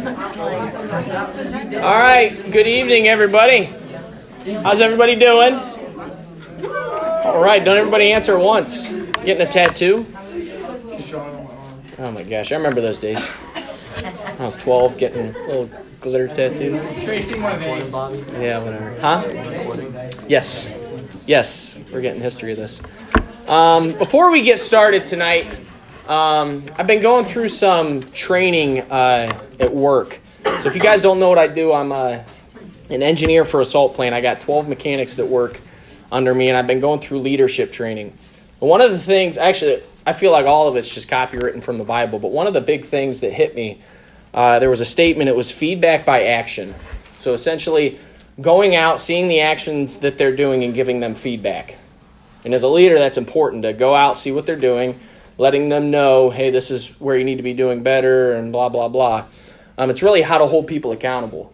All right. Good evening, everybody. How's everybody doing? All right. Don't everybody answer once. Getting a tattoo? Oh my gosh, I remember those days. I was 12, getting little glitter tattoos. Yeah, whatever. Huh? Huh? Yes, we're getting history of this. Um, before we get started tonight, um, I've been going through some training uh, at work. So if you guys don't know what I do, I'm uh, an engineer for a salt plant. I got 12 mechanics that work under me, and I've been going through leadership training. But one of the things, actually, I feel like all of it's just copywritten from the Bible, but one of the big things that hit me, uh, there was a statement, it was feedback by action. So essentially, going out, seeing the actions that they're doing, and giving them feedback. And as a leader, that's important to go out, see what they're doing, letting them know, hey, this is where you need to be doing better, and blah, blah, blah. Um, it's really how to hold people accountable.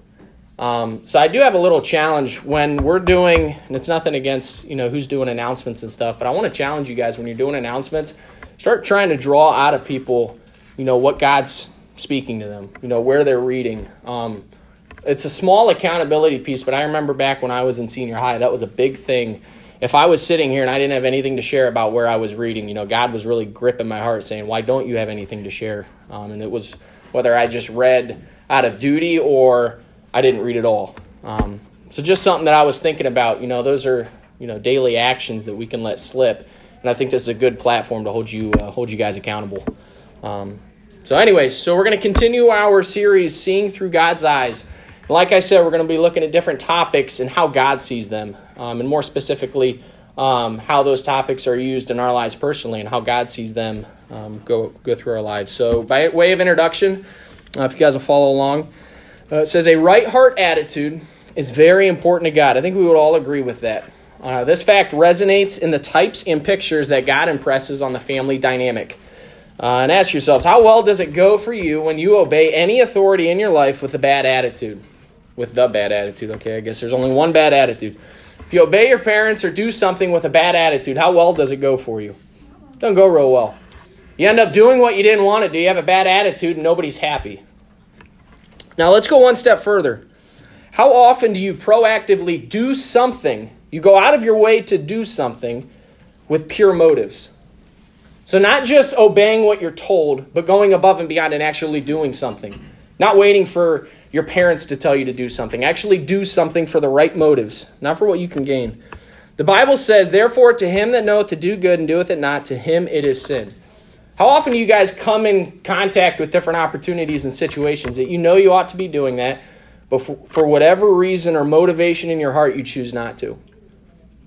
Um, so I do have a little challenge when we're doing, and it's nothing against you know who's doing announcements and stuff, but I want to challenge you guys when you're doing announcements, start trying to draw out of people, you know, what God's speaking to them, you know, where they're reading. Um, it's a small accountability piece, but I remember back when I was in senior high, that was a big thing. If I was sitting here and I didn't have anything to share about where I was reading, you know, God was really gripping my heart saying, Why don't you have anything to share? Um, and it was whether I just read out of duty or I didn't read at all. Um, so just something that I was thinking about, you know, those are, you know, daily actions that we can let slip. And I think this is a good platform to hold you, uh, hold you guys accountable. Um, so, anyways, so we're going to continue our series, Seeing Through God's Eyes. Like I said, we're going to be looking at different topics and how God sees them, um, and more specifically, um, how those topics are used in our lives personally and how God sees them um, go go through our lives. So, by way of introduction, uh, if you guys will follow along, uh, it says a right heart attitude is very important to God. I think we would all agree with that. Uh, this fact resonates in the types and pictures that God impresses on the family dynamic. Uh, and ask yourselves, how well does it go for you when you obey any authority in your life with a bad attitude? with the bad attitude. Okay, I guess there's only one bad attitude. If you obey your parents or do something with a bad attitude, how well does it go for you? It doesn't go real well. You end up doing what you didn't want to do. You have a bad attitude and nobody's happy. Now let's go one step further. How often do you proactively do something? You go out of your way to do something with pure motives. So, not just obeying what you're told, but going above and beyond and actually doing something. Not waiting for your parents to tell you to do something. Actually, do something for the right motives, not for what you can gain. The Bible says, Therefore, to him that knoweth to do good and doeth it not, to him it is sin. How often do you guys come in contact with different opportunities and situations that you know you ought to be doing that, but for, for whatever reason or motivation in your heart, you choose not to?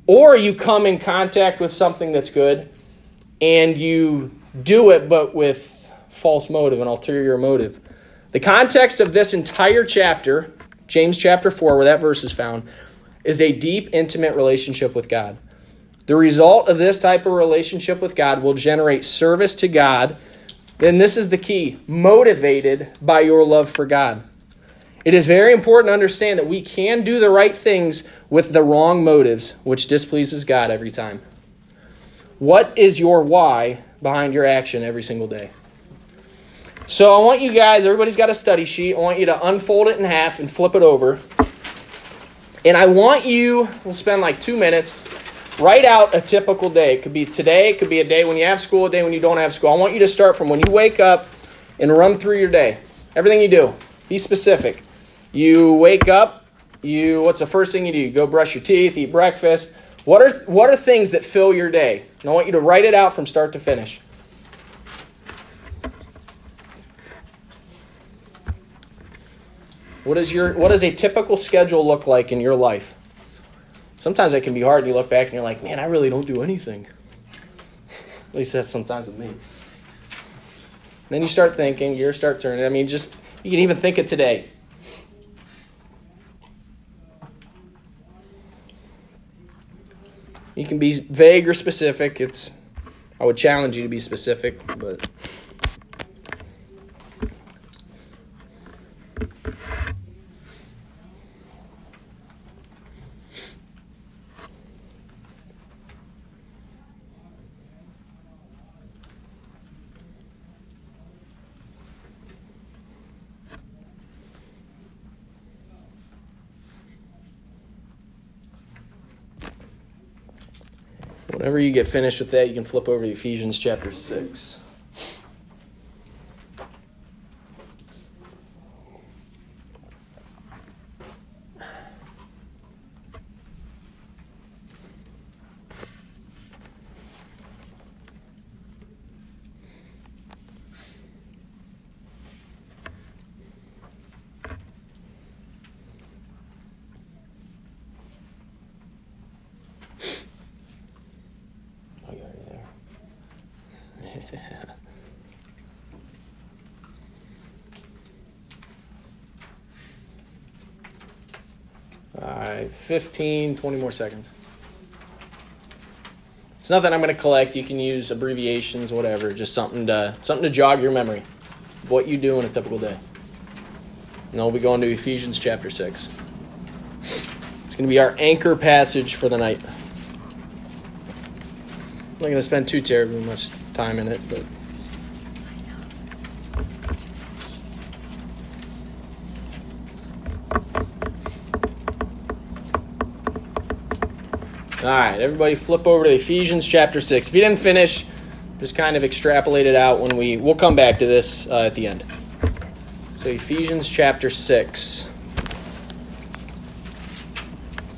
Or you come in contact with something that's good and you do it, but with false motive, an ulterior motive. The context of this entire chapter, James chapter 4, where that verse is found, is a deep, intimate relationship with God. The result of this type of relationship with God will generate service to God. And this is the key motivated by your love for God. It is very important to understand that we can do the right things with the wrong motives, which displeases God every time. What is your why behind your action every single day? So I want you guys, everybody's got a study sheet. I want you to unfold it in half and flip it over. And I want you, we'll spend like two minutes, write out a typical day. It could be today, it could be a day when you have school, a day when you don't have school. I want you to start from when you wake up and run through your day. Everything you do. Be specific. You wake up, you what's the first thing you do? You go brush your teeth, eat breakfast. What are what are things that fill your day? And I want you to write it out from start to finish. What, is your, what does a typical schedule look like in your life? Sometimes it can be hard. And you look back and you're like, man, I really don't do anything. At least that's sometimes with me. Then you start thinking, you start turning. I mean, just, you can even think of today. You can be vague or specific. It's I would challenge you to be specific, but Whenever you get finished with that, you can flip over to Ephesians chapter 6. All right, 15, 20 more seconds. It's nothing I'm going to collect. You can use abbreviations, whatever. Just something to something to jog your memory what you do in a typical day. And we'll be going to Ephesians chapter 6. It's going to be our anchor passage for the night. I'm not going to spend too terribly much time in it, but. All right, everybody flip over to Ephesians chapter 6. If you didn't finish, just kind of extrapolate it out when we we'll come back to this uh, at the end. So Ephesians chapter 6.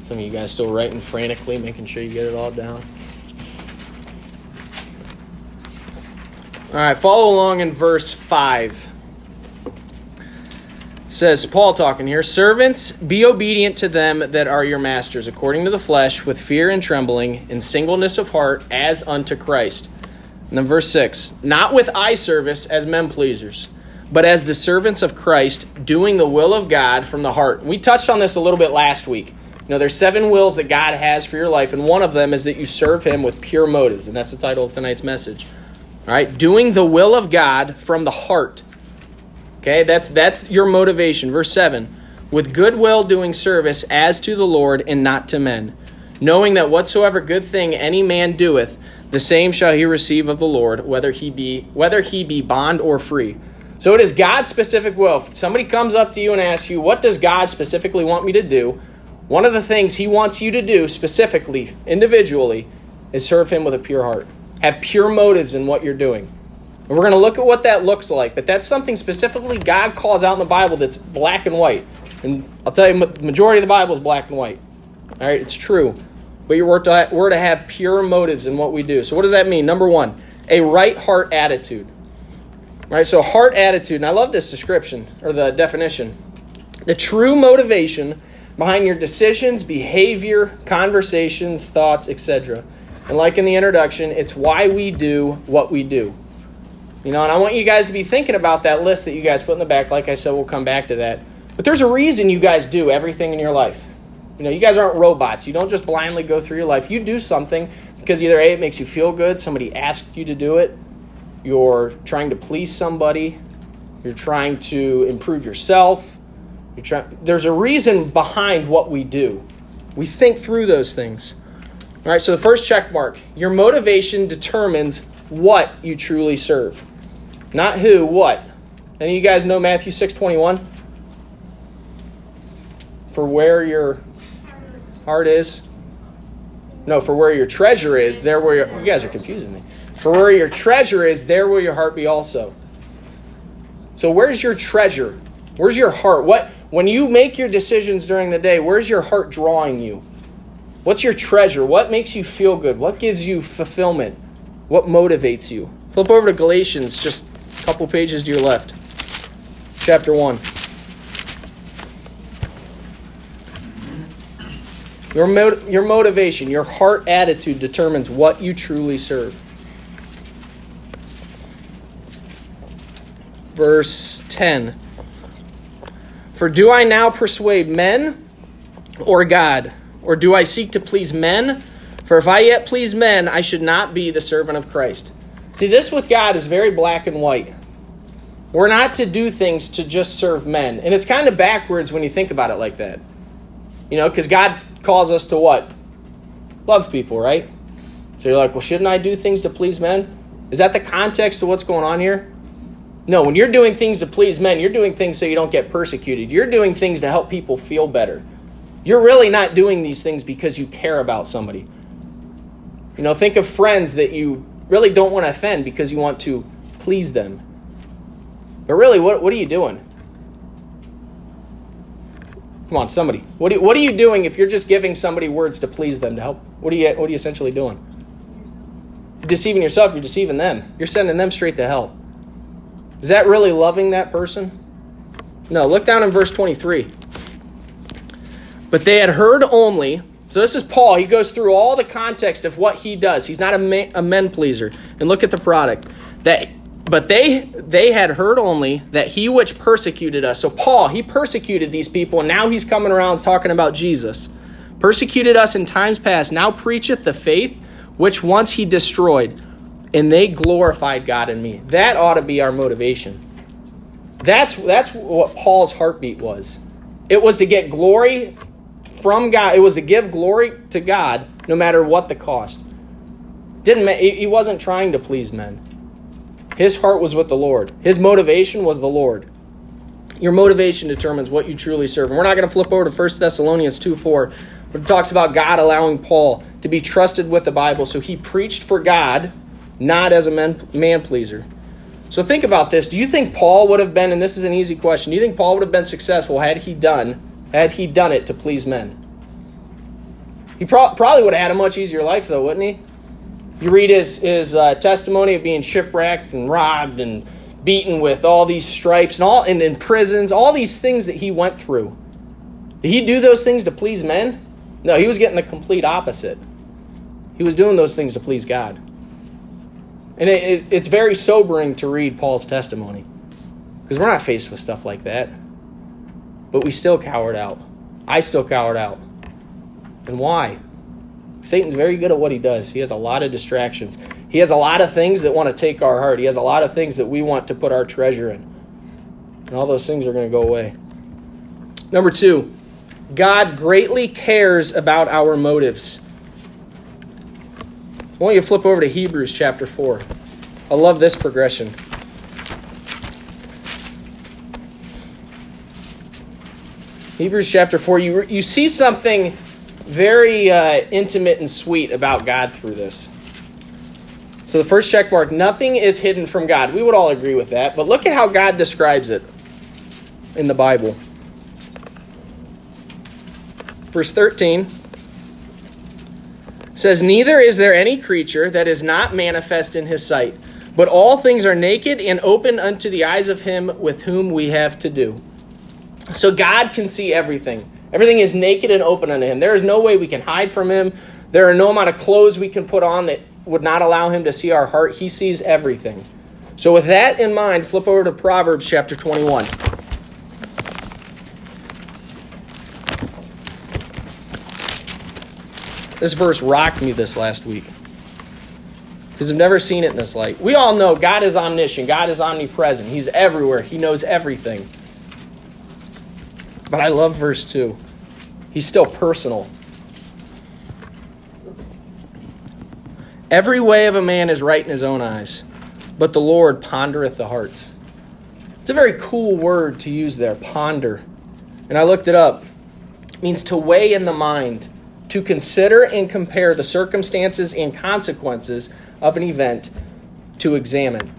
Some of you guys still writing frantically, making sure you get it all down. All right, follow along in verse 5 says Paul talking here, servants, be obedient to them that are your masters, according to the flesh, with fear and trembling, in singleness of heart, as unto Christ. And then verse 6 Not with eye service as men pleasers, but as the servants of Christ, doing the will of God from the heart. We touched on this a little bit last week. You know, there's seven wills that God has for your life, and one of them is that you serve Him with pure motives, and that's the title of tonight's message. Right, doing the will of God from the heart. Okay, that's that's your motivation. Verse 7. With good goodwill doing service as to the Lord and not to men, knowing that whatsoever good thing any man doeth, the same shall he receive of the Lord, whether he be whether he be bond or free. So it is God's specific will. If somebody comes up to you and asks you, What does God specifically want me to do? One of the things he wants you to do specifically, individually, is serve him with a pure heart. Have pure motives in what you're doing. And we're going to look at what that looks like. But that's something specifically God calls out in the Bible that's black and white. And I'll tell you, the majority of the Bible is black and white. All right, it's true. But we're to, we're to have pure motives in what we do. So, what does that mean? Number one, a right heart attitude. All right, so heart attitude, and I love this description or the definition. The true motivation behind your decisions, behavior, conversations, thoughts, etc. And like in the introduction, it's why we do what we do. You know, and I want you guys to be thinking about that list that you guys put in the back. Like I said, we'll come back to that. But there's a reason you guys do everything in your life. You know, you guys aren't robots. You don't just blindly go through your life. You do something because either A, it makes you feel good, somebody asked you to do it, you're trying to please somebody, you're trying to improve yourself. You're trying, there's a reason behind what we do. We think through those things. All right, so the first check mark your motivation determines what you truly serve. Not who, what. Any of you guys know Matthew 6:21? For where your heart is. No, for where your treasure is, there where your, you guys are confusing me. For where your treasure is, there will your heart be also. So where's your treasure? Where's your heart? What when you make your decisions during the day, where's your heart drawing you? What's your treasure? What makes you feel good? What gives you fulfillment? What motivates you? Flip over to Galatians just a couple pages to your left. Chapter 1. Your, your motivation, your heart attitude determines what you truly serve. Verse 10 For do I now persuade men or God? Or do I seek to please men? For if I yet please men, I should not be the servant of Christ. See, this with God is very black and white. We're not to do things to just serve men. And it's kind of backwards when you think about it like that. You know, because God calls us to what? Love people, right? So you're like, well, shouldn't I do things to please men? Is that the context of what's going on here? No, when you're doing things to please men, you're doing things so you don't get persecuted. You're doing things to help people feel better. You're really not doing these things because you care about somebody. You know, think of friends that you really don't want to offend because you want to please them. But really, what, what are you doing? Come on, somebody. What, what are you doing if you're just giving somebody words to please them to help? What are you, what are you essentially doing? You're deceiving yourself, you're deceiving them. You're sending them straight to hell. Is that really loving that person? No, look down in verse 23. But they had heard only. So this is Paul. He goes through all the context of what he does. He's not a, a men pleaser. And look at the product. That but they they had heard only that he which persecuted us. So Paul, he persecuted these people, and now he's coming around talking about Jesus. Persecuted us in times past, now preacheth the faith which once he destroyed, and they glorified God in me. That ought to be our motivation. That's that's what Paul's heartbeat was. It was to get glory from God. It was to give glory to God no matter what the cost. Didn't he wasn't trying to please men. His heart was with the Lord. His motivation was the Lord. Your motivation determines what you truly serve. And we're not going to flip over to 1 Thessalonians 2 4, but it talks about God allowing Paul to be trusted with the Bible. So he preached for God, not as a man, man pleaser. So think about this. Do you think Paul would have been, and this is an easy question, do you think Paul would have been successful had he done, had he done it to please men? He pro- probably would have had a much easier life, though, wouldn't he? You read his, his uh, testimony of being shipwrecked and robbed and beaten with all these stripes and all and in prisons, all these things that he went through. Did he do those things to please men? No, he was getting the complete opposite. He was doing those things to please God. And it, it, it's very sobering to read Paul's testimony because we're not faced with stuff like that. But we still cowered out. I still cowered out. And why? Satan's very good at what he does. He has a lot of distractions. He has a lot of things that want to take our heart. He has a lot of things that we want to put our treasure in. And all those things are going to go away. Number two, God greatly cares about our motives. I want you to flip over to Hebrews chapter 4. I love this progression. Hebrews chapter 4, you, you see something very uh, intimate and sweet about God through this. So the first check mark, nothing is hidden from God. We would all agree with that, but look at how God describes it in the Bible. Verse 13 says, Neither is there any creature that is not manifest in his sight, but all things are naked and open unto the eyes of him with whom we have to do. So God can see everything. Everything is naked and open unto him. There is no way we can hide from him. There are no amount of clothes we can put on that would not allow him to see our heart. He sees everything. So, with that in mind, flip over to Proverbs chapter 21. This verse rocked me this last week because I've never seen it in this light. We all know God is omniscient, God is omnipresent, He's everywhere, He knows everything. But I love verse 2. He's still personal. Every way of a man is right in his own eyes, but the Lord pondereth the hearts. It's a very cool word to use there, ponder. And I looked it up. It means to weigh in the mind, to consider and compare the circumstances and consequences of an event, to examine.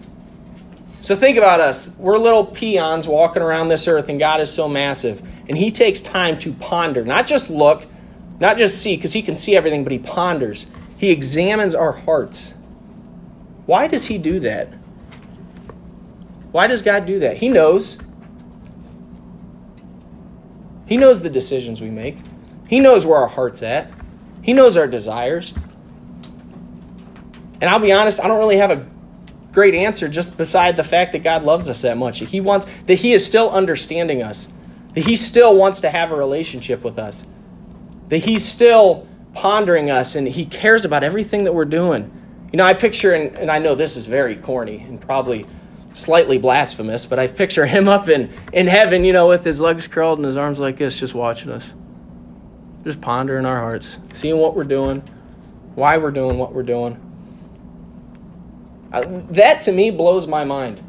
So think about us. We're little peons walking around this earth, and God is so massive. And He takes time to ponder, not just look, not just see, because He can see everything, but He ponders. He examines our hearts. Why does He do that? Why does God do that? He knows. He knows the decisions we make. He knows where our heart's at. He knows our desires. And I'll be honest, I don't really have a great answer just beside the fact that God loves us that much. He wants that He is still understanding us, that He still wants to have a relationship with us, that He's still pondering us and He cares about everything that we're doing. You know, I picture, and, and I know this is very corny and probably slightly blasphemous, but I picture Him up in, in heaven, you know, with His legs curled and His arms like this, just watching us, just pondering our hearts, seeing what we're doing, why we're doing what we're doing. Uh, that to me blows my mind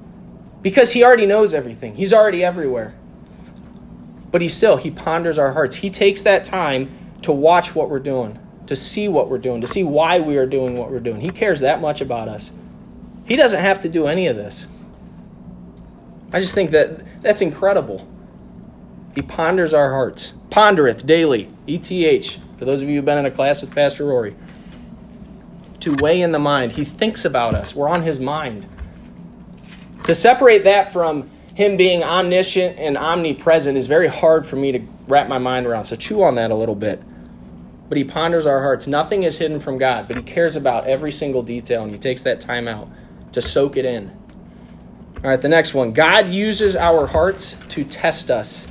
because he already knows everything. He's already everywhere. But he still he ponders our hearts. He takes that time to watch what we're doing. to see what we're doing, to see why we are doing what we're doing. He cares that much about us. He doesn't have to do any of this. I just think that that's incredible. He ponders our hearts. Pondereth daily. ETH. For those of you who've been in a class with Pastor Rory. To weigh in the mind. He thinks about us. We're on his mind. To separate that from him being omniscient and omnipresent is very hard for me to wrap my mind around. So chew on that a little bit. But he ponders our hearts. Nothing is hidden from God, but he cares about every single detail and he takes that time out to soak it in. All right, the next one. God uses our hearts to test us.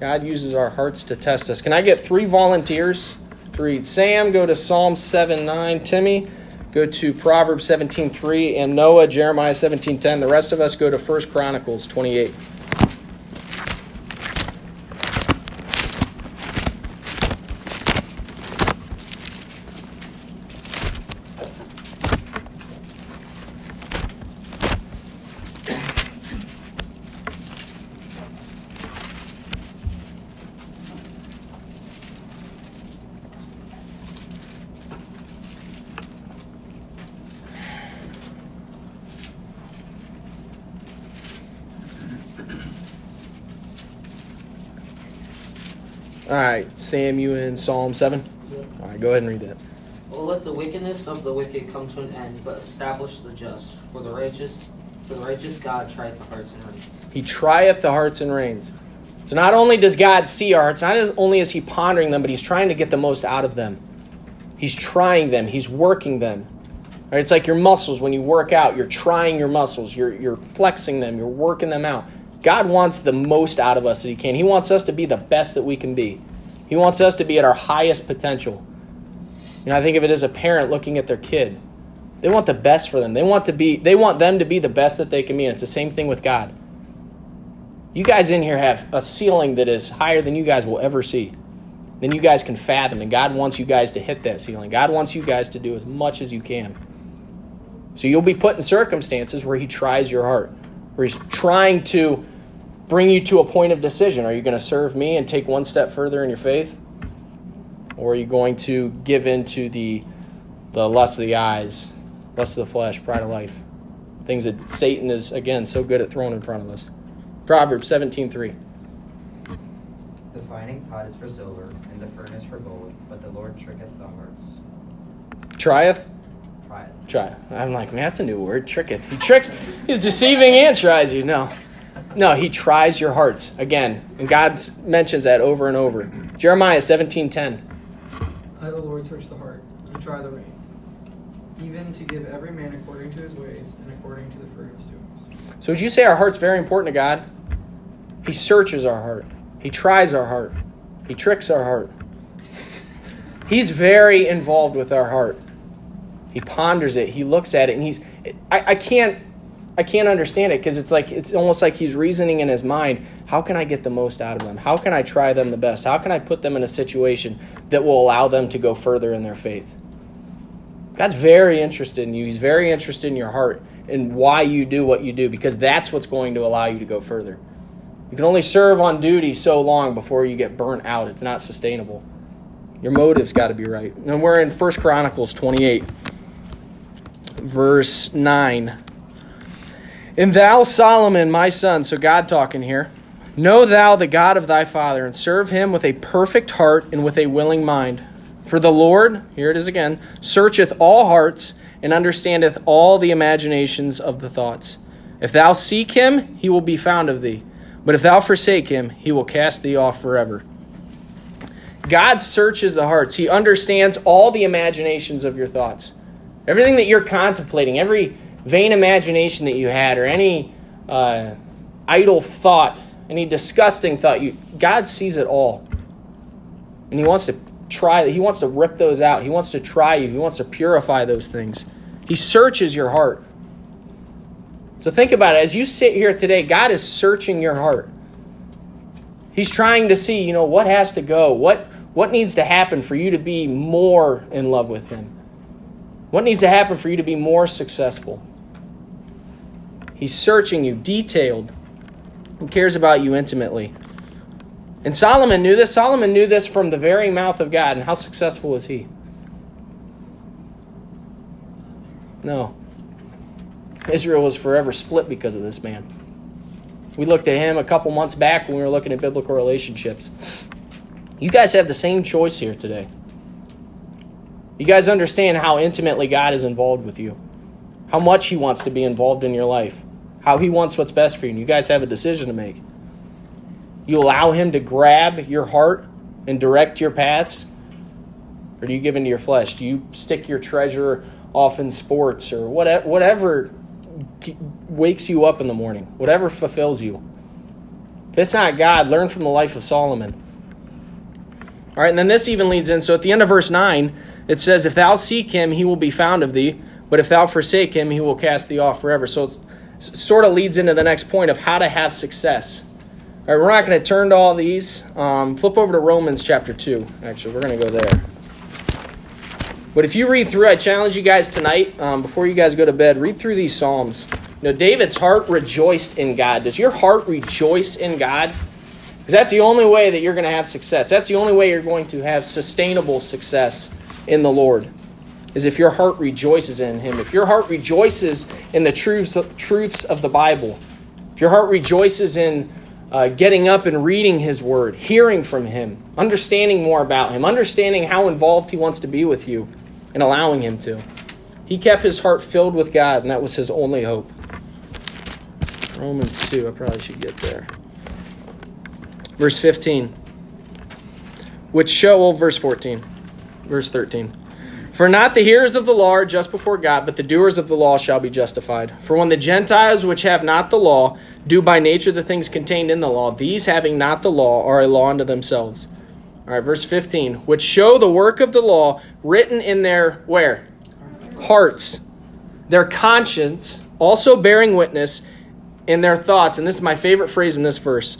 God uses our hearts to test us. Can I get three volunteers to read? Sam, go to Psalm 7 9. Timmy, go to Proverbs 17 3. And Noah, Jeremiah 17 10. The rest of us go to 1 Chronicles 28. All right, Sam, you in Psalm 7? Yep. All right, go ahead and read that. Well, let the wickedness of the wicked come to an end, but establish the just. For the righteous, for the righteous God trieth the hearts and reins. He trieth the hearts and reins. So not only does God see our hearts, not only is He pondering them, but He's trying to get the most out of them. He's trying them. He's working them. Right? It's like your muscles when you work out. You're trying your muscles. You're, you're flexing them. You're working them out. God wants the most out of us that He can. He wants us to be the best that we can be. He wants us to be at our highest potential. You know, I think of it as a parent looking at their kid. They want the best for them. They want to be they want them to be the best that they can be. And it's the same thing with God. You guys in here have a ceiling that is higher than you guys will ever see. Than you guys can fathom. And God wants you guys to hit that ceiling. God wants you guys to do as much as you can. So you'll be put in circumstances where He tries your heart where he's trying to bring you to a point of decision. Are you going to serve me and take one step further in your faith? Or are you going to give in to the, the lust of the eyes, lust of the flesh, pride of life? Things that Satan is, again, so good at throwing in front of us. Proverbs 17 3. The fining pot is for silver, and the furnace for gold, but the Lord tricketh the hearts. Trieth? Try. I'm like, man, that's a new word. Tricketh. He tricks. He's deceiving and tries you. No, no. He tries your hearts again, and God mentions that over and over. Jeremiah 17:10. I, the Lord, search the heart and try the reins, even to give every man according to his ways and according to the fruit of his doings. So, would you say our heart's very important to God? He searches our heart. He tries our heart. He tricks our heart. He's very involved with our heart. He ponders it. He looks at it, and he's. I, I can't. I can't understand it because it's like it's almost like he's reasoning in his mind. How can I get the most out of them? How can I try them the best? How can I put them in a situation that will allow them to go further in their faith? God's very interested in you. He's very interested in your heart and why you do what you do because that's what's going to allow you to go further. You can only serve on duty so long before you get burnt out. It's not sustainable. Your motive's got to be right. And we're in First Chronicles 28 verse 9. And thou, Solomon, my son, so God talking here, know thou the God of thy father, and serve him with a perfect heart and with a willing mind. For the Lord, here it is again, searcheth all hearts and understandeth all the imaginations of the thoughts. If thou seek him, he will be found of thee. But if thou forsake him, he will cast thee off forever. God searches the hearts. He understands all the imaginations of your thoughts. Everything that you're contemplating, every vain imagination that you had, or any uh, idle thought, any disgusting thought, you, God sees it all. And He wants to try, He wants to rip those out. He wants to try you, He wants to purify those things. He searches your heart. So think about it. As you sit here today, God is searching your heart. He's trying to see, you know, what has to go, what what needs to happen for you to be more in love with Him. What needs to happen for you to be more successful? He's searching you, detailed. He cares about you intimately. And Solomon knew this. Solomon knew this from the very mouth of God. And how successful was he? No. Israel was forever split because of this man. We looked at him a couple months back when we were looking at biblical relationships. You guys have the same choice here today. You guys understand how intimately God is involved with you, how much He wants to be involved in your life, how He wants what's best for you. And you guys have a decision to make. You allow Him to grab your heart and direct your paths, or do you give into your flesh? Do you stick your treasure off in sports or whatever, whatever wakes you up in the morning, whatever fulfills you? If it's not God, learn from the life of Solomon. All right, and then this even leads in. So at the end of verse 9, it says, If thou seek him, he will be found of thee. But if thou forsake him, he will cast thee off forever. So sort of leads into the next point of how to have success. All right, we're not going to turn to all these. Um, flip over to Romans chapter 2. Actually, we're going to go there. But if you read through, I challenge you guys tonight, um, before you guys go to bed, read through these Psalms. You know, David's heart rejoiced in God. Does your heart rejoice in God? Because that's the only way that you're going to have success. That's the only way you're going to have sustainable success in the Lord is if your heart rejoices in Him. If your heart rejoices in the truths, truths of the Bible, if your heart rejoices in uh, getting up and reading His Word, hearing from Him, understanding more about Him, understanding how involved He wants to be with you, and allowing Him to. He kept his heart filled with God, and that was his only hope. Romans 2, I probably should get there. Verse 15. Which show, well, verse 14 verse 13. For not the hearers of the law are just before God, but the doers of the law shall be justified. For when the Gentiles which have not the law do by nature the things contained in the law, these having not the law are a law unto themselves. All right, verse 15. Which show the work of the law written in their where? Hearts. Their conscience also bearing witness in their thoughts. And this is my favorite phrase in this verse.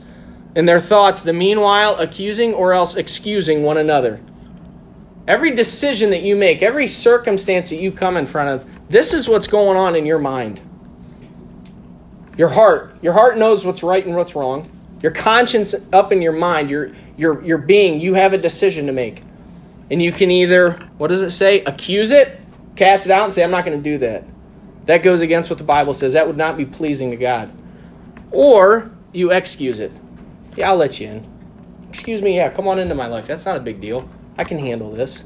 In their thoughts, the meanwhile accusing or else excusing one another. Every decision that you make, every circumstance that you come in front of, this is what's going on in your mind. Your heart. Your heart knows what's right and what's wrong. Your conscience up in your mind, your your your being, you have a decision to make. And you can either, what does it say? Accuse it, cast it out, and say, I'm not going to do that. That goes against what the Bible says. That would not be pleasing to God. Or you excuse it. Yeah, I'll let you in. Excuse me, yeah, come on into my life. That's not a big deal. I can handle this.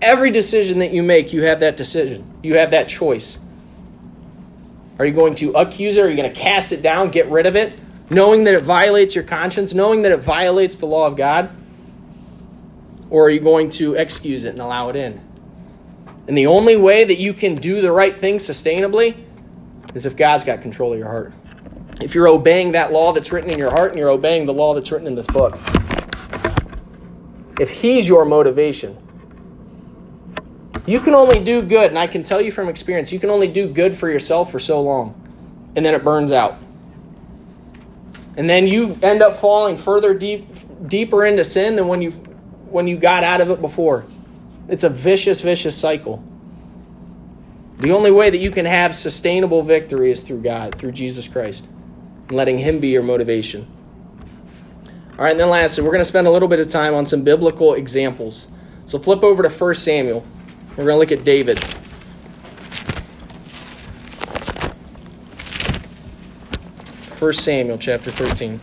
Every decision that you make, you have that decision. You have that choice. Are you going to accuse it? Are you going to cast it down, get rid of it, knowing that it violates your conscience, knowing that it violates the law of God? Or are you going to excuse it and allow it in? And the only way that you can do the right thing sustainably is if God's got control of your heart. If you're obeying that law that's written in your heart and you're obeying the law that's written in this book if He's your motivation. You can only do good, and I can tell you from experience, you can only do good for yourself for so long, and then it burns out. And then you end up falling further deep, deeper into sin than when you when you got out of it before. It's a vicious, vicious cycle. The only way that you can have sustainable victory is through God, through Jesus Christ, and letting Him be your motivation. All right, and then lastly, we're going to spend a little bit of time on some biblical examples. So flip over to 1 Samuel. We're going to look at David. First Samuel chapter 13.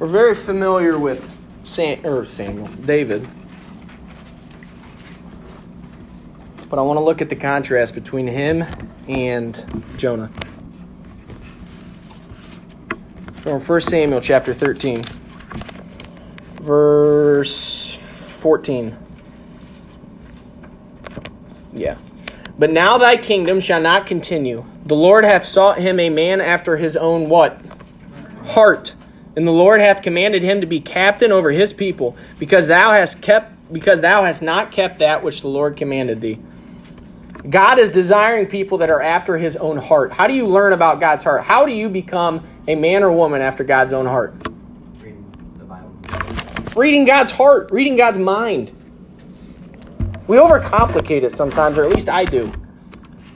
We're very familiar with Sam, or Samuel, David. But I want to look at the contrast between him and Jonah. From 1 Samuel chapter 13, verse 14. Yeah. But now thy kingdom shall not continue. The Lord hath sought him a man after his own what? Heart. And the Lord hath commanded him to be captain over his people, because thou hast kept because thou hast not kept that which the Lord commanded thee. God is desiring people that are after his own heart. How do you learn about God's heart? How do you become a man or woman after God's own heart? Reading the Bible. Reading God's heart, reading God's mind. We overcomplicate it sometimes, or at least I do.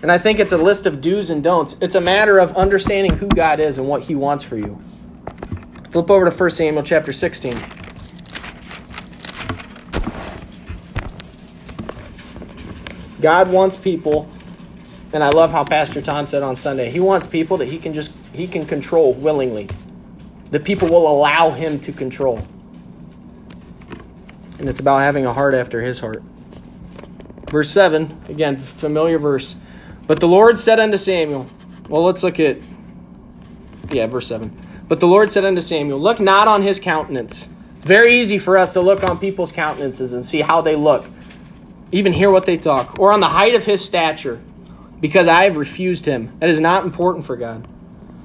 And I think it's a list of do's and don'ts. It's a matter of understanding who God is and what He wants for you. Flip over to 1 Samuel chapter 16. God wants people, and I love how Pastor Tom said on Sunday, he wants people that he can just he can control willingly. The people will allow him to control. And it's about having a heart after his heart. Verse 7, again, familiar verse. But the Lord said unto Samuel, well, let's look at, yeah, verse 7. But the Lord said unto Samuel, Look not on his countenance. It's very easy for us to look on people's countenances and see how they look, even hear what they talk, or on the height of his stature, because I have refused him. That is not important for God.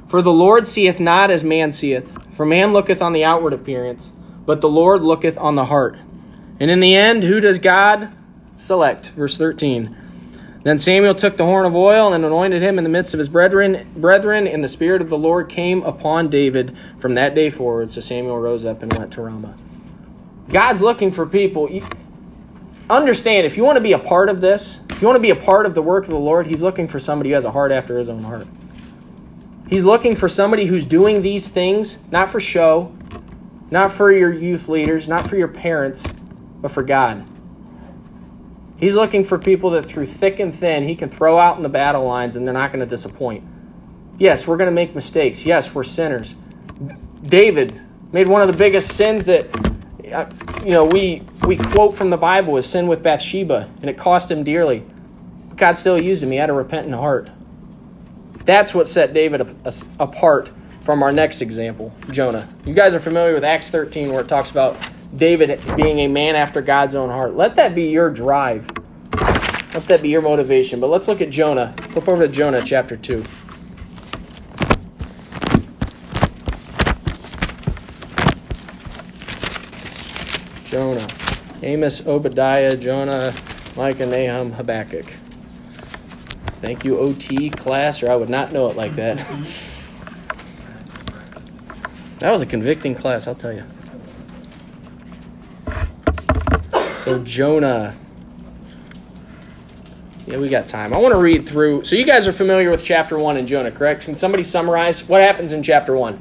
For the Lord seeth not as man seeth, for man looketh on the outward appearance, but the Lord looketh on the heart. And in the end, who does God select? Verse 13. Then Samuel took the horn of oil and anointed him in the midst of his brethren, brethren, and the Spirit of the Lord came upon David from that day forward. So Samuel rose up and went to Ramah. God's looking for people. Understand, if you want to be a part of this, if you want to be a part of the work of the Lord, He's looking for somebody who has a heart after His own heart. He's looking for somebody who's doing these things not for show, not for your youth leaders, not for your parents, but for God. He's looking for people that through thick and thin he can throw out in the battle lines and they're not going to disappoint. Yes, we're going to make mistakes. Yes, we're sinners. David made one of the biggest sins that you know we we quote from the Bible is sin with Bathsheba, and it cost him dearly. God still used him. He had a repentant heart. That's what set David apart from our next example, Jonah. You guys are familiar with Acts 13, where it talks about David being a man after God's own heart. Let that be your drive. Let that be your motivation. But let's look at Jonah. Flip over to Jonah chapter 2. Jonah. Amos, Obadiah, Jonah, Micah, Nahum, Habakkuk. Thank you, OT class, or I would not know it like that. That was a convicting class, I'll tell you. So Jonah. Yeah, we got time. I want to read through. So you guys are familiar with chapter one in Jonah, correct? Can somebody summarize what happens in chapter one?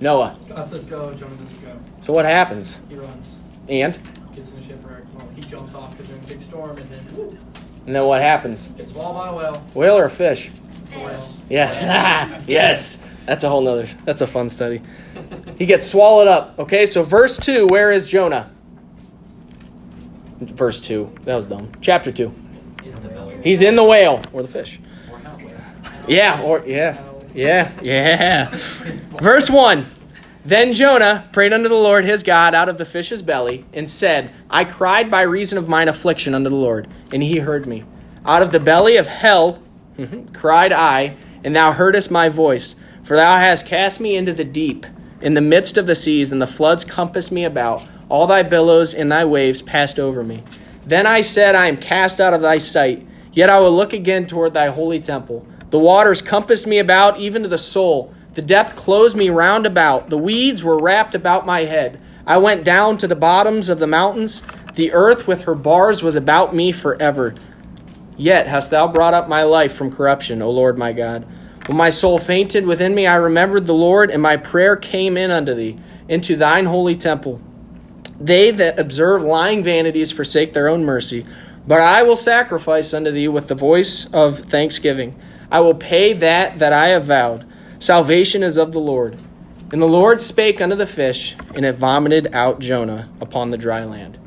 Noah. God says go. Jonah doesn't go. So what happens? He runs. And? Gets in a shipwreck. Well, he jumps off because there's a big storm, and then. And then what happens? Gets swallowed by whale. Whale or fish? Whale. Yes. yes. That's a whole nother. That's a fun study. He gets swallowed up. Okay, so verse two. Where is Jonah? verse 2. That was dumb. Chapter 2. He's in the whale or the fish. Yeah, or yeah. Yeah, yeah. Verse 1. Then Jonah prayed unto the Lord his God out of the fish's belly and said, I cried by reason of mine affliction unto the Lord, and he heard me. Out of the belly of hell mm-hmm, cried I, and thou heardest my voice. For thou hast cast me into the deep, in the midst of the seas, and the floods compassed me about. All thy billows and thy waves passed over me. Then I said, I am cast out of thy sight, yet I will look again toward thy holy temple. The waters compassed me about, even to the soul. The depth closed me round about. The weeds were wrapped about my head. I went down to the bottoms of the mountains. The earth with her bars was about me forever. Yet hast thou brought up my life from corruption, O Lord my God. When my soul fainted within me, I remembered the Lord, and my prayer came in unto thee, into thine holy temple. They that observe lying vanities forsake their own mercy. But I will sacrifice unto thee with the voice of thanksgiving. I will pay that that I have vowed. Salvation is of the Lord. And the Lord spake unto the fish, and it vomited out Jonah upon the dry land.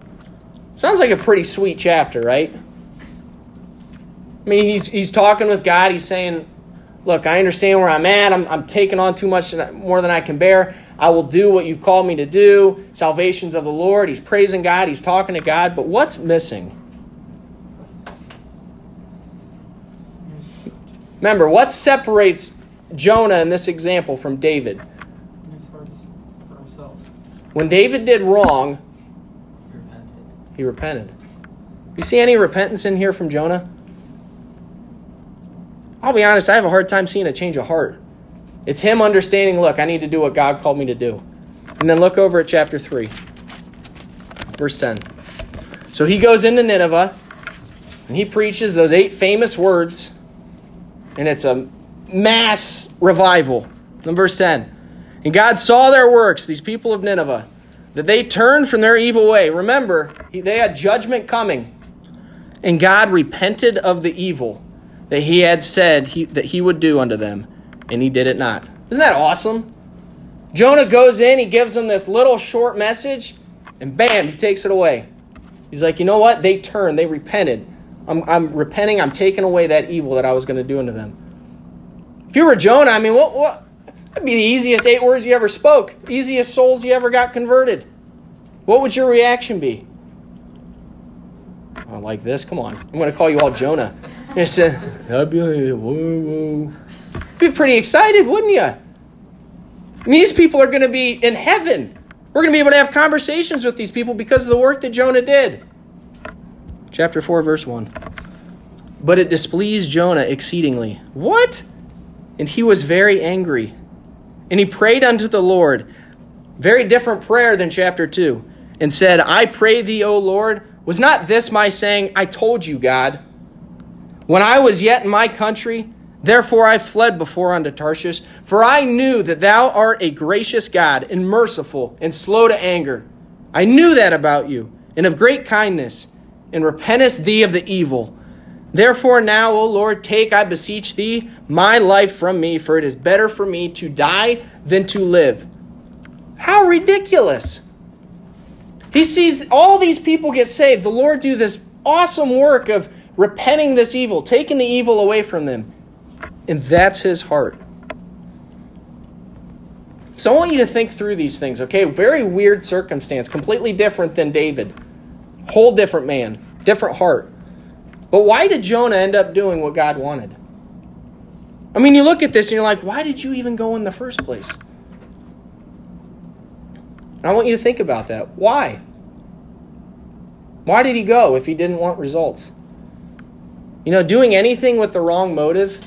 Sounds like a pretty sweet chapter, right? I mean, he's, he's talking with God. He's saying, Look, I understand where I'm at. I'm, I'm taking on too much more than I can bear. I will do what you've called me to do. Salvation's of the Lord. He's praising God. He's talking to God. But what's missing? Remember, what separates Jonah in this example from David? When David did wrong, He repented. he repented. You see any repentance in here from Jonah? I'll be honest, I have a hard time seeing a change of heart. It's him understanding, look, I need to do what God called me to do. And then look over at chapter 3, verse 10. So he goes into Nineveh. And he preaches those eight famous words, and it's a mass revival. In verse 10. And God saw their works, these people of Nineveh, that they turned from their evil way. Remember, they had judgment coming. And God repented of the evil that he had said he, that he would do unto them, and he did it not. Isn't that awesome? Jonah goes in, he gives them this little short message, and bam, he takes it away. He's like, you know what? They turned, they repented. I'm, I'm repenting, I'm taking away that evil that I was going to do unto them. If you were Jonah, I mean, what, what? That'd be the easiest eight words you ever spoke, easiest souls you ever got converted. What would your reaction be? Oh, like this? Come on. I'm going to call you all Jonah. I'd uh, be like, whoa, whoa. Be pretty excited, wouldn't you? I mean, these people are going to be in heaven. We're going to be able to have conversations with these people because of the work that Jonah did. Chapter 4, verse 1. But it displeased Jonah exceedingly. What? And he was very angry. And he prayed unto the Lord. Very different prayer than chapter 2. And said, I pray thee, O Lord, was not this my saying, I told you, God? When I was yet in my country, therefore I fled before unto Tarshish, for I knew that thou art a gracious God, and merciful, and slow to anger. I knew that about you, and of great kindness, and repentest thee of the evil. Therefore now, O Lord, take, I beseech thee, my life from me, for it is better for me to die than to live. How ridiculous! He sees all these people get saved. The Lord do this awesome work of repenting this evil, taking the evil away from them. And that's his heart. So I want you to think through these things, okay? Very weird circumstance, completely different than David. Whole different man, different heart. But why did Jonah end up doing what God wanted? I mean, you look at this and you're like, why did you even go in the first place? And I want you to think about that. Why? Why did he go if he didn't want results? You know, doing anything with the wrong motive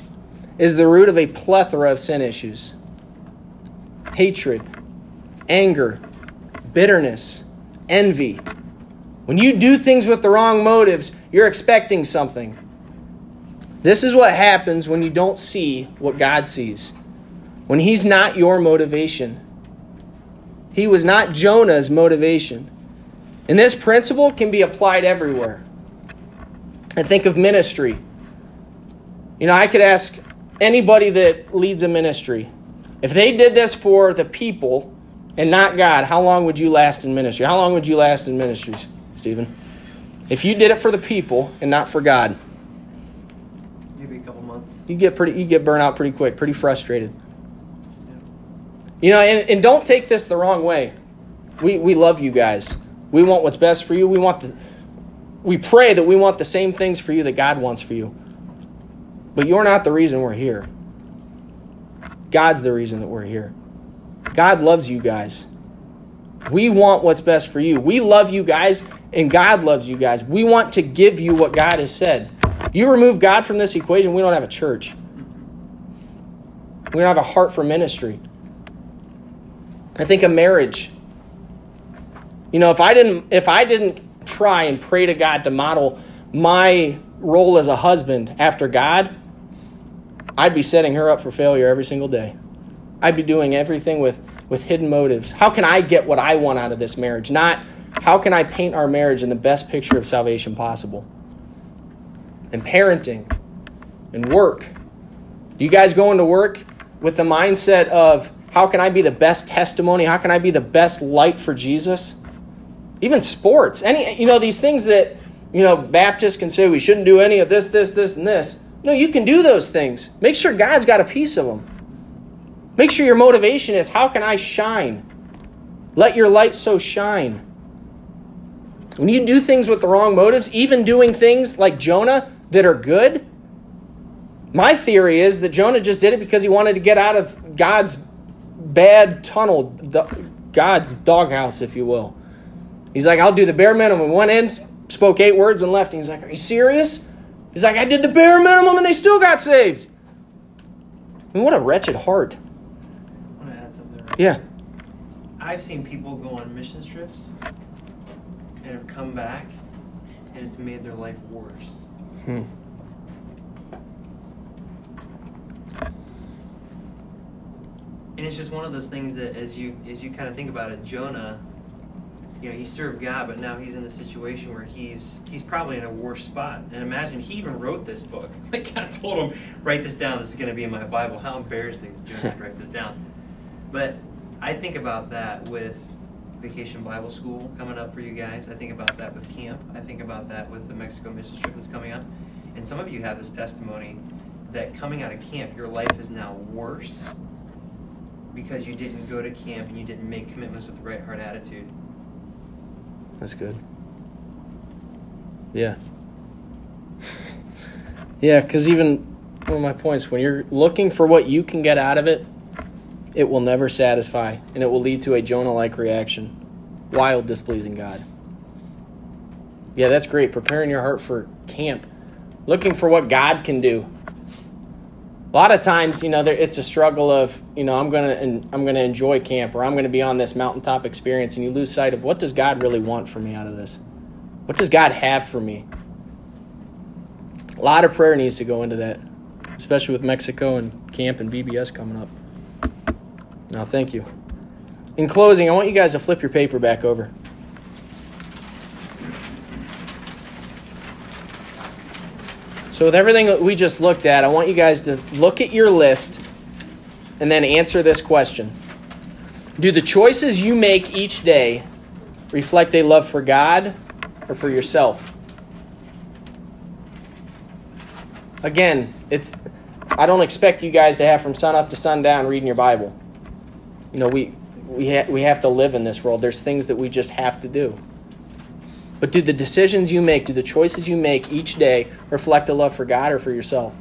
is the root of a plethora of sin issues hatred, anger, bitterness, envy. When you do things with the wrong motives, you're expecting something. This is what happens when you don't see what God sees. When He's not your motivation. He was not Jonah's motivation. And this principle can be applied everywhere. I think of ministry. You know, I could ask anybody that leads a ministry if they did this for the people and not God, how long would you last in ministry? How long would you last in ministries, Stephen? If you did it for the people and not for God, maybe a couple months. You get pretty, you get burnt out pretty quick, pretty frustrated. You know, and, and don't take this the wrong way. We we love you guys. We want what's best for you. We want the we pray that we want the same things for you that God wants for you. But you're not the reason we're here. God's the reason that we're here. God loves you guys. We want what's best for you. We love you guys, and God loves you guys. We want to give you what God has said. You remove God from this equation, we don't have a church. We don't have a heart for ministry. I think a marriage. You know, if I didn't if I didn't try and pray to God to model my role as a husband after God, I'd be setting her up for failure every single day. I'd be doing everything with, with hidden motives. How can I get what I want out of this marriage? Not how can I paint our marriage in the best picture of salvation possible? And parenting and work. Do you guys go into work with the mindset of how can I be the best testimony? How can I be the best light for Jesus? Even sports. Any you know, these things that, you know, Baptists can say we shouldn't do any of this, this, this, and this. No, you can do those things. Make sure God's got a piece of them. Make sure your motivation is how can I shine? Let your light so shine. When you do things with the wrong motives, even doing things like Jonah that are good, my theory is that Jonah just did it because he wanted to get out of God's bad tunnel, God's doghouse, if you will. He's like, I'll do the bare minimum. Went in, spoke eight words, and left. And he's like, Are you serious? He's like, I did the bare minimum and they still got saved. I mean, what a wretched heart. I want to add something. Right? Yeah. I've seen people go on mission trips and have come back and it's made their life worse. Hmm. And it's just one of those things that, as you as you kind of think about it, Jonah, you know, he served God, but now he's in the situation where he's he's probably in a worse spot. And imagine he even wrote this book. Like God told him, write this down. This is going to be in my Bible. How embarrassing Jonah to write this down. But I think about that with Vacation Bible School coming up for you guys. I think about that with camp. I think about that with the Mexico mission trip that's coming up. And some of you have this testimony that coming out of camp, your life is now worse because you didn't go to camp and you didn't make commitments with the right heart attitude. That's good. Yeah. yeah, because even one of my points, when you're looking for what you can get out of it, it will never satisfy, and it will lead to a Jonah like reaction while displeasing God. Yeah, that's great. Preparing your heart for camp, looking for what God can do. A lot of times, you know, there, it's a struggle of, you know, I'm gonna I'm gonna enjoy camp, or I'm gonna be on this mountaintop experience, and you lose sight of what does God really want for me out of this? What does God have for me? A lot of prayer needs to go into that, especially with Mexico and camp and VBS coming up. No, thank you. In closing, I want you guys to flip your paper back over. So, with everything that we just looked at, I want you guys to look at your list and then answer this question Do the choices you make each day reflect a love for God or for yourself? Again, it's I don't expect you guys to have from sun up to sundown reading your Bible. You know, we we ha- we have to live in this world. There's things that we just have to do. But do the decisions you make, do the choices you make each day reflect a love for God or for yourself?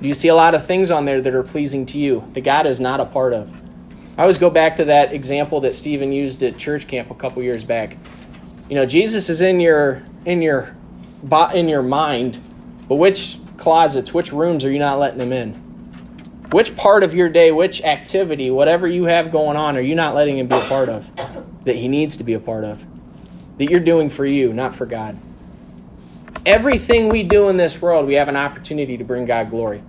Do you see a lot of things on there that are pleasing to you that God is not a part of? I always go back to that example that Stephen used at church camp a couple years back. You know, Jesus is in your in your in your mind, but which closets, which rooms are you not letting him in? Which part of your day, which activity, whatever you have going on, are you not letting him be a part of that he needs to be a part of? That you're doing for you, not for God. Everything we do in this world, we have an opportunity to bring God glory.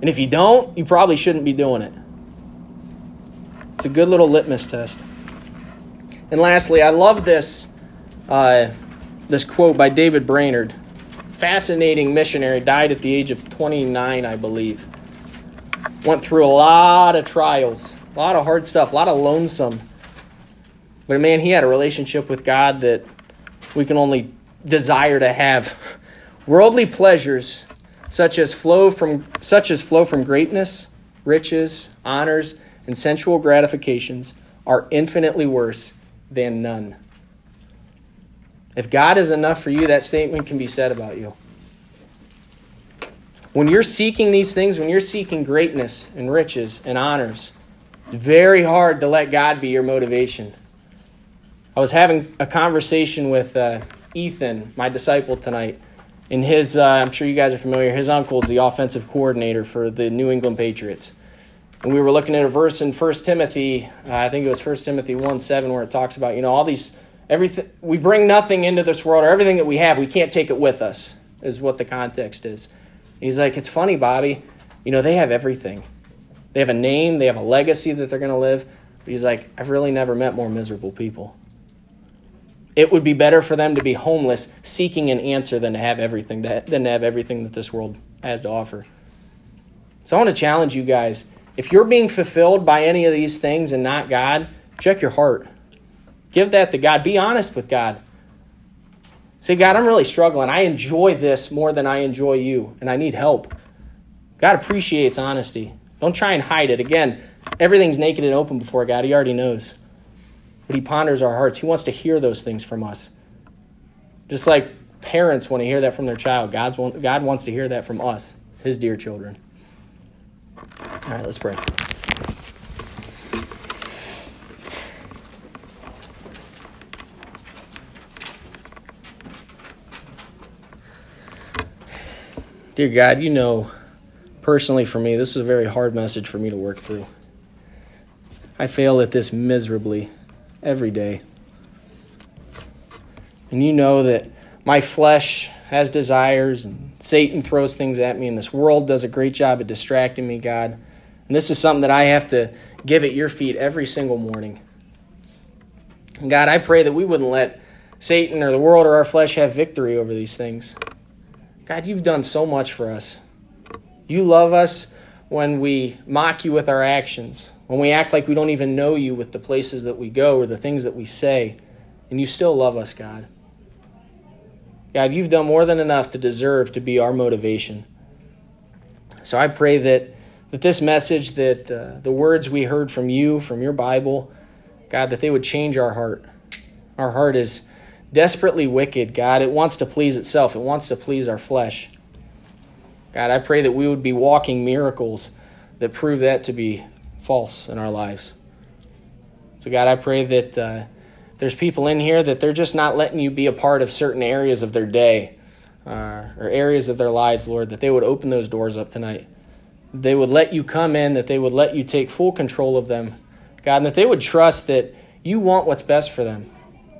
And if you don't, you probably shouldn't be doing it. It's a good little litmus test. And lastly, I love this uh, this quote by David Brainerd. Fascinating missionary, died at the age of 29, I believe. Went through a lot of trials, a lot of hard stuff, a lot of lonesome. But man, he had a relationship with God that we can only desire to have. Worldly pleasures such as flow from such as flow from greatness, riches, honors, and sensual gratifications are infinitely worse than none. If God is enough for you, that statement can be said about you. When you're seeking these things, when you're seeking greatness and riches and honors, it's very hard to let God be your motivation. I was having a conversation with uh, Ethan, my disciple, tonight. And his, uh, I'm sure you guys are familiar, his uncle is the offensive coordinator for the New England Patriots. And we were looking at a verse in 1 Timothy, uh, I think it was 1 Timothy 1 7, where it talks about, you know, all these, everything, we bring nothing into this world, or everything that we have, we can't take it with us, is what the context is. He's like, it's funny, Bobby. You know, they have everything. They have a name, they have a legacy that they're going to live. But he's like, I've really never met more miserable people. It would be better for them to be homeless, seeking an answer, than to have everything that than to have everything that this world has to offer. So I want to challenge you guys. If you're being fulfilled by any of these things and not God, check your heart. Give that to God. Be honest with God. Say, God, I'm really struggling. I enjoy this more than I enjoy you, and I need help. God appreciates honesty. Don't try and hide it. Again, everything's naked and open before God. He already knows. But He ponders our hearts. He wants to hear those things from us. Just like parents want to hear that from their child, God's, God wants to hear that from us, His dear children. All right, let's pray. Dear God, you know, personally for me, this is a very hard message for me to work through. I fail at this miserably every day. And you know that my flesh has desires, and Satan throws things at me, and this world does a great job of distracting me, God. And this is something that I have to give at your feet every single morning. And God, I pray that we wouldn't let Satan or the world or our flesh have victory over these things. God, you've done so much for us. You love us when we mock you with our actions, when we act like we don't even know you with the places that we go or the things that we say, and you still love us, God. God, you've done more than enough to deserve to be our motivation. So I pray that, that this message, that uh, the words we heard from you, from your Bible, God, that they would change our heart. Our heart is desperately wicked, God. It wants to please itself, it wants to please our flesh. God, I pray that we would be walking miracles that prove that to be false in our lives. So, God, I pray that uh, there's people in here that they're just not letting you be a part of certain areas of their day uh, or areas of their lives, Lord, that they would open those doors up tonight. They would let you come in, that they would let you take full control of them, God, and that they would trust that you want what's best for them.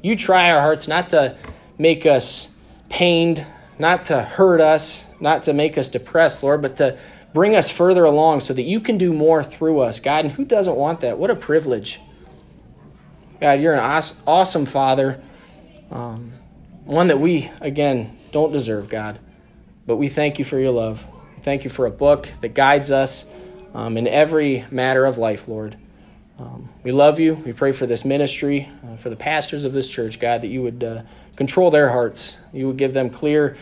You try our hearts not to make us pained, not to hurt us, not to make us depressed, Lord, but to bring us further along so that you can do more through us, God. And who doesn't want that? What a privilege. God, you're an awesome Father, um, one that we, again, don't deserve, God. But we thank you for your love. Thank you for a book that guides us um, in every matter of life, Lord. Um, we love you. We pray for this ministry, uh, for the pastors of this church, God, that you would uh, control their hearts. You would give them clear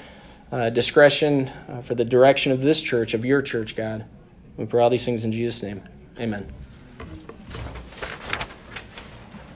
uh, discretion uh, for the direction of this church, of your church, God. We pray all these things in Jesus' name. Amen.